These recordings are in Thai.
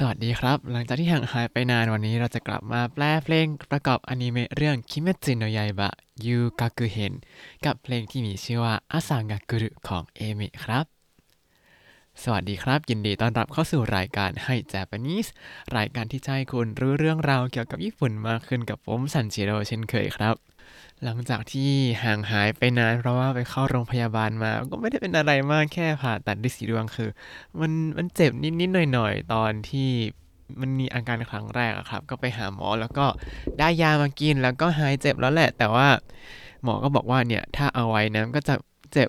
สวัสดีครับ หลังจากที่ห่างหายไปนานวันนี้เราจะกลับมาแปลเพลงประกอบอนิเมะเรื่อง鬼滅の刃遊郭編 กับเพลงที่มีชื่อว่า朝が来る ของ Aimer ครับ สวัสดีครับ ยินดีต้อนรับเข้าสู่รายการให้ Japanese รายการที่จะให้คุณรู้เรื่องราวเกี่ยวกับญี่ปุ่นมากขึ้นกับผมซันจิโร่เช่นเคยครับ หลังจากที่ห่างหายไปนานเพราะว่าไปเข้าโรงพยาบาลมา ก็ไม่ได้เป็นอะไรมากแค่ผ่าตัดริดสีดวงคือ มันมันเจ็บนิดๆหน่อยๆ ตอนที่มันมีอาการครั้งแรกอะครับ ก็ไปหาหมอแล้วก็ได้ยามากินแล้วก็หายเจ็บแล้วแหละ แต่ว่าหมอก็บอกว่าเนี่ยถ้าเอาไว้นะก็จะเจ็บ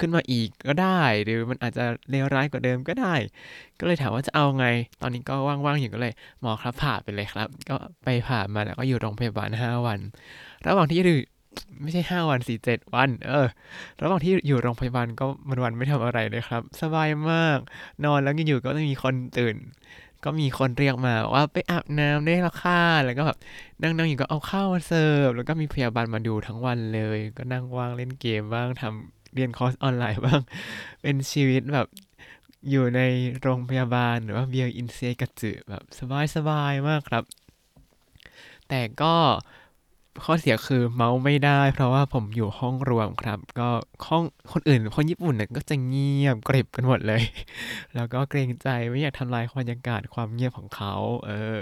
ขึ้นมาอีกก็ได้ หรือมันอาจจะเลวร้ายกว่าเดิมก็ได้ ก็เลยถามว่าจะเอาไง ตอนนี้ก็ว่างๆอยู่ก็เลยหมอครับผ่าไปเลยครับ ก็ไปผ่ามาแล้วก็อยู่โรงพยาบาลห้าวัน ระหว่างที่อยู่ไม่ใช่ห้าวันสี่เจ็ดวัน เออ ระหว่างที่อยู่โรงพยาบาลก็มันวันไม่ทำอะไรเลยครับ สบายมาก นอนแล้วอยู่ๆก็มีคนตื่น ก็มีคนเรียกมาว่าไปอาบน้ำได้แล้วค่ะ แล้วก็แบบนั่งๆอยู่ก็เอาข้าวมาเสิร์ฟ แล้วก็มีพยาบาลมาดูทั้งวันเลย ก็นั่งว่างเล่นเกมบ้างทำ เรียนคอร์สออนไลน์บ้าง เป็นชีวิตแบบอยู่ในโรงพยาบาลหรือว่า病院生活 แบบสบายๆมากครับ แต่ก็ข้อเสียคือเมาส์ไม่ได้ เพราะว่าผมอยู่ห้องรวมครับ ก็ห้องคนอื่นคนญี่ปุ่นเนี่ยก็จะเงียบกริบกันหมดเลย แล้วก็เกรงใจไม่อยากทำลายบรรยากาศความเงียบของเขา เออ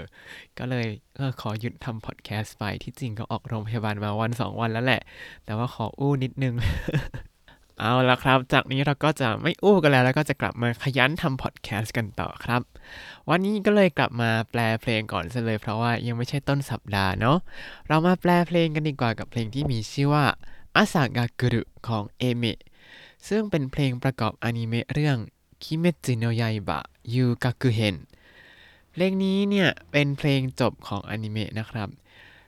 ก็เลยเออขอหยุดทำพอดแคสต์ไปที่จริงก็ออกโรงพยาบาลมาวันสองวันแล้วแหละ แต่ว่าขออู้นิดนึง เอาละครับ จากนี้เราก็จะไม่อู้กันแล้ว แล้วก็จะกลับมาขยันทำพอดแคสต์กันต่อครับ วันนี้ก็เลยกลับมาแปลเพลงก่อนซะเลย เพราะว่ายังไม่ใช่ต้นสัปดาห์เนาะเรามาแปลเพลงกันดีกว่ากับเพลงที่มีชื่อว่าอาซากากุรุของเอเมะซึ่งเป็นเพลงประกอบอนิเมะเรื่องคิเมจิโนยายบะยูกากุเฮนเพลงนี้เนี่ยเป็นเพลงจบของอนิเมะนะครับ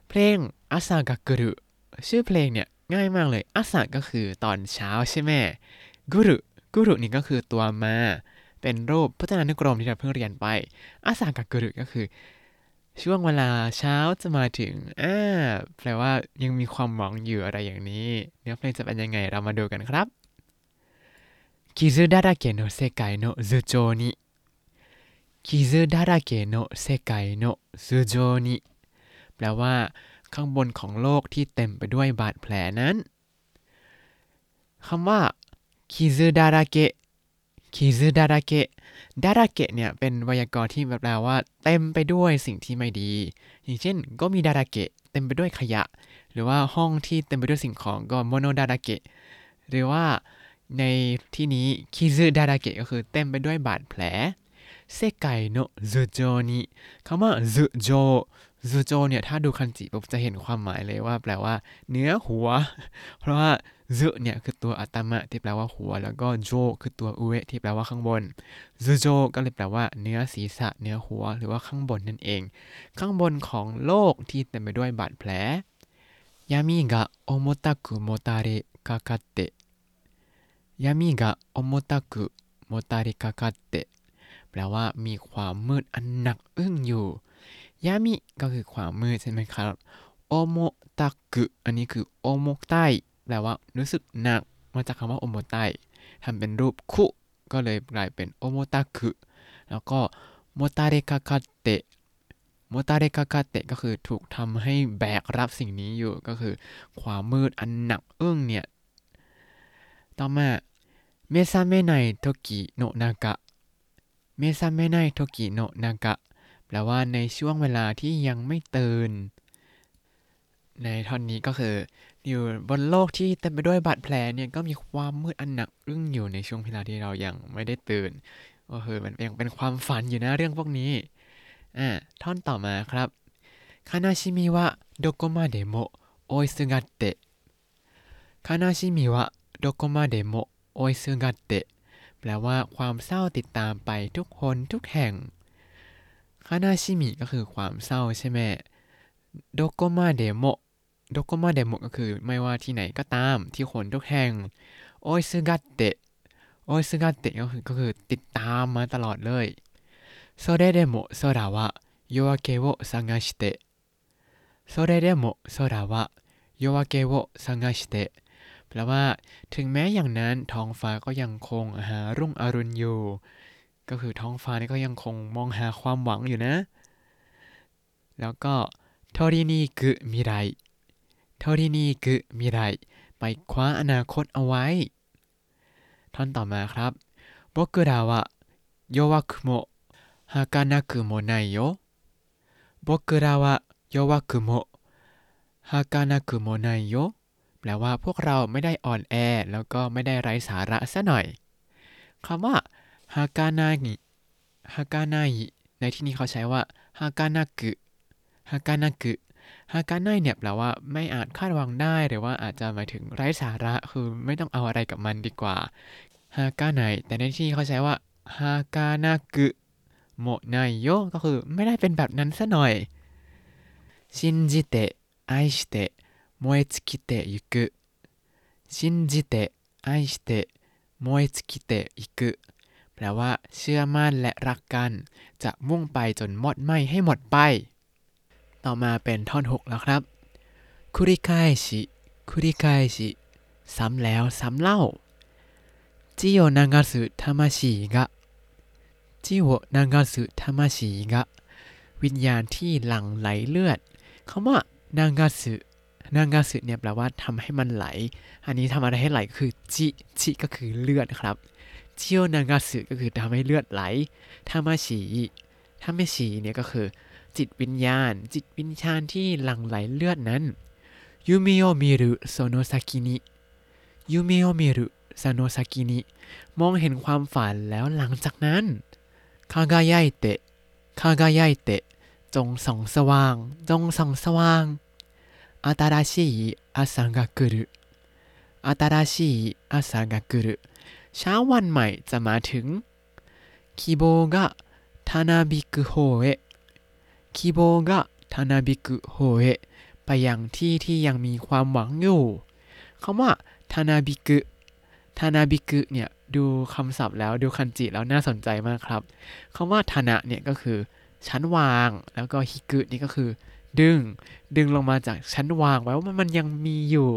เพลงอาซากากุรุชื่อเพลงเนี่ย ง่ายมากเลยอาซาก็คือตอนเช้าใช่ไหมกุรุกุรุนี่ก็คือตัวมา เป็นรูปพจนานุกรมที่เราเพิ่งเรียนไปอาซากากุรุก็คือ ช่วงเวลาเช้าจะมาถึงอ่าแปลว่ายังมีความหวังอยู่อะไรอย่างนี้ เนื้อเพลงจะเป็นยังไงเรามาดูกันครับคิซุดาราเกะโนเซกายโนซูโจนิคิซุดาราเกะโนเซกายโนซูโจนิแปลว่า ข้างบนของโลกที่เต็มไปด้วยบาดแผลนั้นคำว่าคิซุดาราเกะ傷だらけ だらけ เนี่ยเป็นไวยากรณ์ที่แปลว่าเต็มไปด้วยสิ่งที่ไม่ดี อย่างเช่น ゴミだらけ เต็มไปด้วยขยะ หรือว่าห้องที่เต็มไปด้วยสิ่งของก็物だらけ หรือว่าในที่นี้傷だらけ ก็คือเต็มไปด้วยบาดแผล 世界の頭上に คำว่า 頭上 頭上 เนี่ยถ้าดูคันจิปุ๊บจะเห็นความหมายเลยว่า แปลว่า เหนือหัว เพราะว่าซูเนี่ยคือตัวอัตมะที่แปลว่าหัว แล้วก็โจคือตัวอุเอที่แปลว่าข้างบนซูโจก็เลยแปลว่า เหนือศีรษะเหนือหัว หรือว่าข้างบนนั่นเอง ข้างบนของโลกที่เต็มไปด้วยบาดแผล 闇が重たくもたれかかって 闇が重たくもたれかかって แปลว่ามีความมืดอันหนักอึ้งอยู่ยามิก็คือความมืดใช่ไหมครับโอโมตะกุอันนี้คือโอโมไตแปลว่ารู้สึกหนักมาจากคำว่า 重たい ทำเป็นรูป く ก็เลยกลายเป็น 重たく แล้วก็ もたれかかって もたれかかって ก็คือถูกทำให้แบกรับสิ่งนี้อยู่ก็คือ ความมืดอันหนักอึ้งเนี่ย ต่อมา目覚めない時の中 目覚めない時の中 แปลว่าในช่วงเวลาที่ยังไม่ตื่น ในท่อนนี้ก็คือ อยู่บนโลกที่เต็มไปด้วยบาดแผลเนี่ยก็มีความมืดอันหนักอึ้งอยู่ในช่วงเวลาที่เรายังไม่ได้ตื่น ก็คือมันยังเป็นความฝันอยู่นะเรื่องพวกนี้ อ่า ท่อนต่อมาครับ悲しみはどこまでも追いすがって 悲しみはโดโกมาเดโมโอิสึกัตเตะ แล้วว่าความเศร้าติดตามไปทุกคนทุกแห่งคานาชิมิก็คือความเศร้าใช่ไหมどこまでも どこまでも ก็คือไม่ว่าที่ไหนก็ตามที่คนทุกแห่ง โอยซึกัตเตะโอยซึกัตเตะก็คือก็คือติดตามมาตลอดเลยそれでも空は夜明けを探してそれでも空は夜明けを探して แล้วว่าถึงแม้อย่างนั้นท้องฟ้าก็ยังคงหารุ่งอรุณอยู่ ก็คือท้องฟ้านี่ก็ยังคงมองหาความหวังอยู่นะ แล้วก็ทอรินีกุมิไรทอรินีกุมิไรไปคว้าอนาคตเอาไว้ ท่อนต่อมาครับบกเราวะโยวะคุโมฮากานาคุโมไนโยบกเราวะโยวะคุโมฮากานาคุโมไนโย แปลว่าพวกเราไม่ได้อ่อนแอแล้วก็ไม่ได้ไร้สาระซะหน่อยคำว่าฮากานางิฮากานาอิในที่นี้เขาใช้ว่าฮากานากุฮากานากุฮากานาเนี่ยแปลว่าไม่อาจคาดหวังได้หรือว่าอาจจะหมายถึงไร้สาระคือไม่ต้องเอาอะไรกับมันดีกว่าฮากาไนแต่ในที่เขาใช้ว่าฮากานากุโมไนโยก็คือไม่ได้เป็นแบบนั้นซะหน่อยชินจิเตะไอชิเตะ 燃え尽きてゆく信じて愛して燃え尽きていくแปลว่า เชื่อมั่นและรักกัน จะมุ่งไปจนหมดไหมให้หมดไป ต่อมาเป็นท่อนหกแล้วครับคุริคายชิคุริคายชิซ้ำแล้วซ้ำเล่าจิโอนังาสึธรรมชีกะจิโอนังาสึธรรมชีกะวิญญาณที่หลั่งไหลเลือดคำว่านางาสึ นางาสึเนี่ยแปลว่าทำให้มันไหล อันนี้ทำอะไรให้ไหลคือจิจิก็คือเลือดครับจิโอนางาสึก็คือทำให้เลือดไหลทามาชีทามาชีเนี่ยก็คือจิตวิญญาณ จิตวิญญาณที่หลั่งไหลเลือดนั้น夢を見るその先に 夢を見るその先に มองเห็นความฝันแล้วหลังจากนั้นคากายายเตะคากายายเตะจงส่องสว่าง จงส่องสว่าง 新しい朝が来る新しい朝が来るเช้าวันใหม่จะมาถึง希望がたなびく方へ希望がたなびく方へไปยังที่ที่ยังมีความหวังอยู่คำว่าทานาบิกุทานาบิกุเนี่ยดูคำศัพท์แล้วดูคันจิแล้วน่าสนใจมากครับคำว่าทานะเนี่ยก็คือชั้นวาง แล้วก็ฮิกุนี่ก็คือ ดึง ดึงลงมาจากชั้นวางไว้ว่ามันยังมีอยู่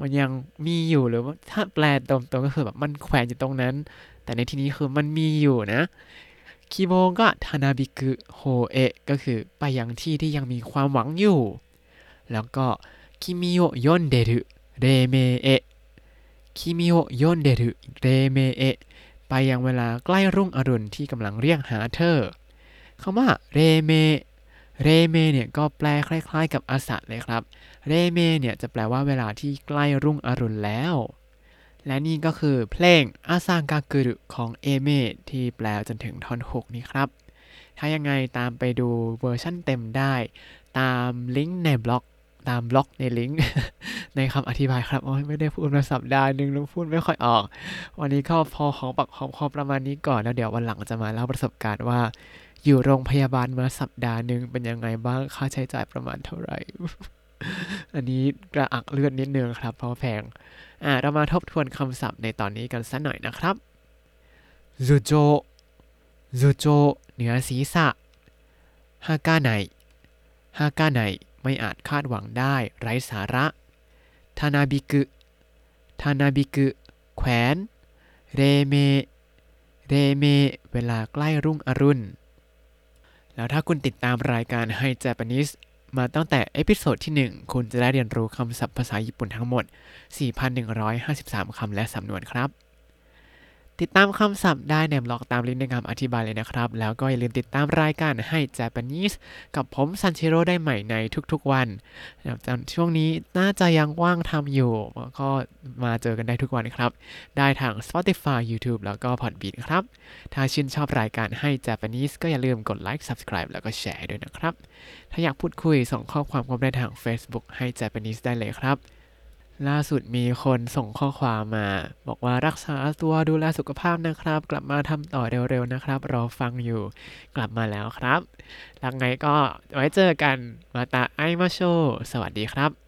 มันยังมีอยู่หรือว่าถ้าแปลตรงๆก็คือแบบมันแขวนอยู่ตรงนั้น แต่ในที่นี้คือมันมีอยู่นะ希望がたなびく方へ ก็คือไปยังที่ที่ยังมีความหวังอยู่ แล้วก็君を呼んでる黎明へ 君を呼んでる黎明へ ไปยังเวลาใกล้รุ่งอรุณที่กำลังเรียกหาเธอคำว่า 黎明 黎明 เนี่ยก็แปลคล้ายๆ กับ 朝 เลยครับ 黎明 เนี่ยจะแปลว่าเวลาที่ใกล้รุ่งอรุณแล้ว และนี่ก็คือเพลง 朝が来る ของ Aimer ที่แปลจนถึงท่อน 6 นี้ครับ ถ้ายังไงตามไปดูเวอร์ชั่นเต็มได้ ตามลิงก์ในบล็อก ตามบล็อกในลิงก์ในคำอธิบายครับโอ้ยไม่ได้พูดมาสัปดาห์หนึ่งแล้วพูดไม่ค่อยออก วันนี้ก็พอหอมปากหอมคอประมาณนี้ก่อนแล้วเดี๋ยววันหลังจะมาเล่าประสบการณ์ว่า อยู่โรงพยาบาลมาสัปดาห์หนึ่งเป็นยังไงบ้างค่าใช้จ่ายประมาณเท่าไหร่ อันนี้กระอักเลือดนิดนึงครับ เพราะแพงอ่าเรามาทบทวนคำศัพท์ในตอนนี้กันสักหน่อยนะครับซูโจซูโจเหนือศีรษะฮาก้าไนฮาก้าไนไม่อาจคาดหวังได้ ไร้สาระทานาบิกุทานาบิกุแขวน เรเม เรเม เวลาใกล้รุ่งอรุณ แล้วถ้าคุณติดตามรายการให้ Japanese มาตั้งแต่เอพิโซดที่ 1 คุณจะได้เรียนรู้คำศัพท์ภาษาญี่ปุ่นทั้งหมด 4,153 คำและสำนวนครับ ติดตามคำศัพท์ได้ในบล็อกตามลิงก์ในคำอธิบายเลยนะครับ แล้วก็อย่าลืมติดตามรายการให้ Japanese กับผมซันชิโร่ได้ใหม่ในทุกๆวันช่วงนี้น่าจะยังว่างทำอยู่ ก็มาเจอกันได้ทุกวันครับ ได้ทาง Spotify YouTube แล้วก็ Podbean ครับ ถ้าชื่นชอบรายการให้ Japanese ก็อย่าลืมกดไลค์ Subscribe แล้วก็แชร์ด้วยนะครับ ถ้าอยากพูดคุยส่งข้อความเข้าได้ทาง Facebook ให้ Japanese ได้เลยครับ ล่าสุดมีคนส่งข้อความมา บอกว่ารักษาตัวดูแลสุขภาพนะครับ กลับมาทำต่อเร็วๆนะครับ รอฟังอยู่กลับมาแล้วครับหลังไงก็ไว้เจอกันมาตาไอมาโช สวัสดีครับ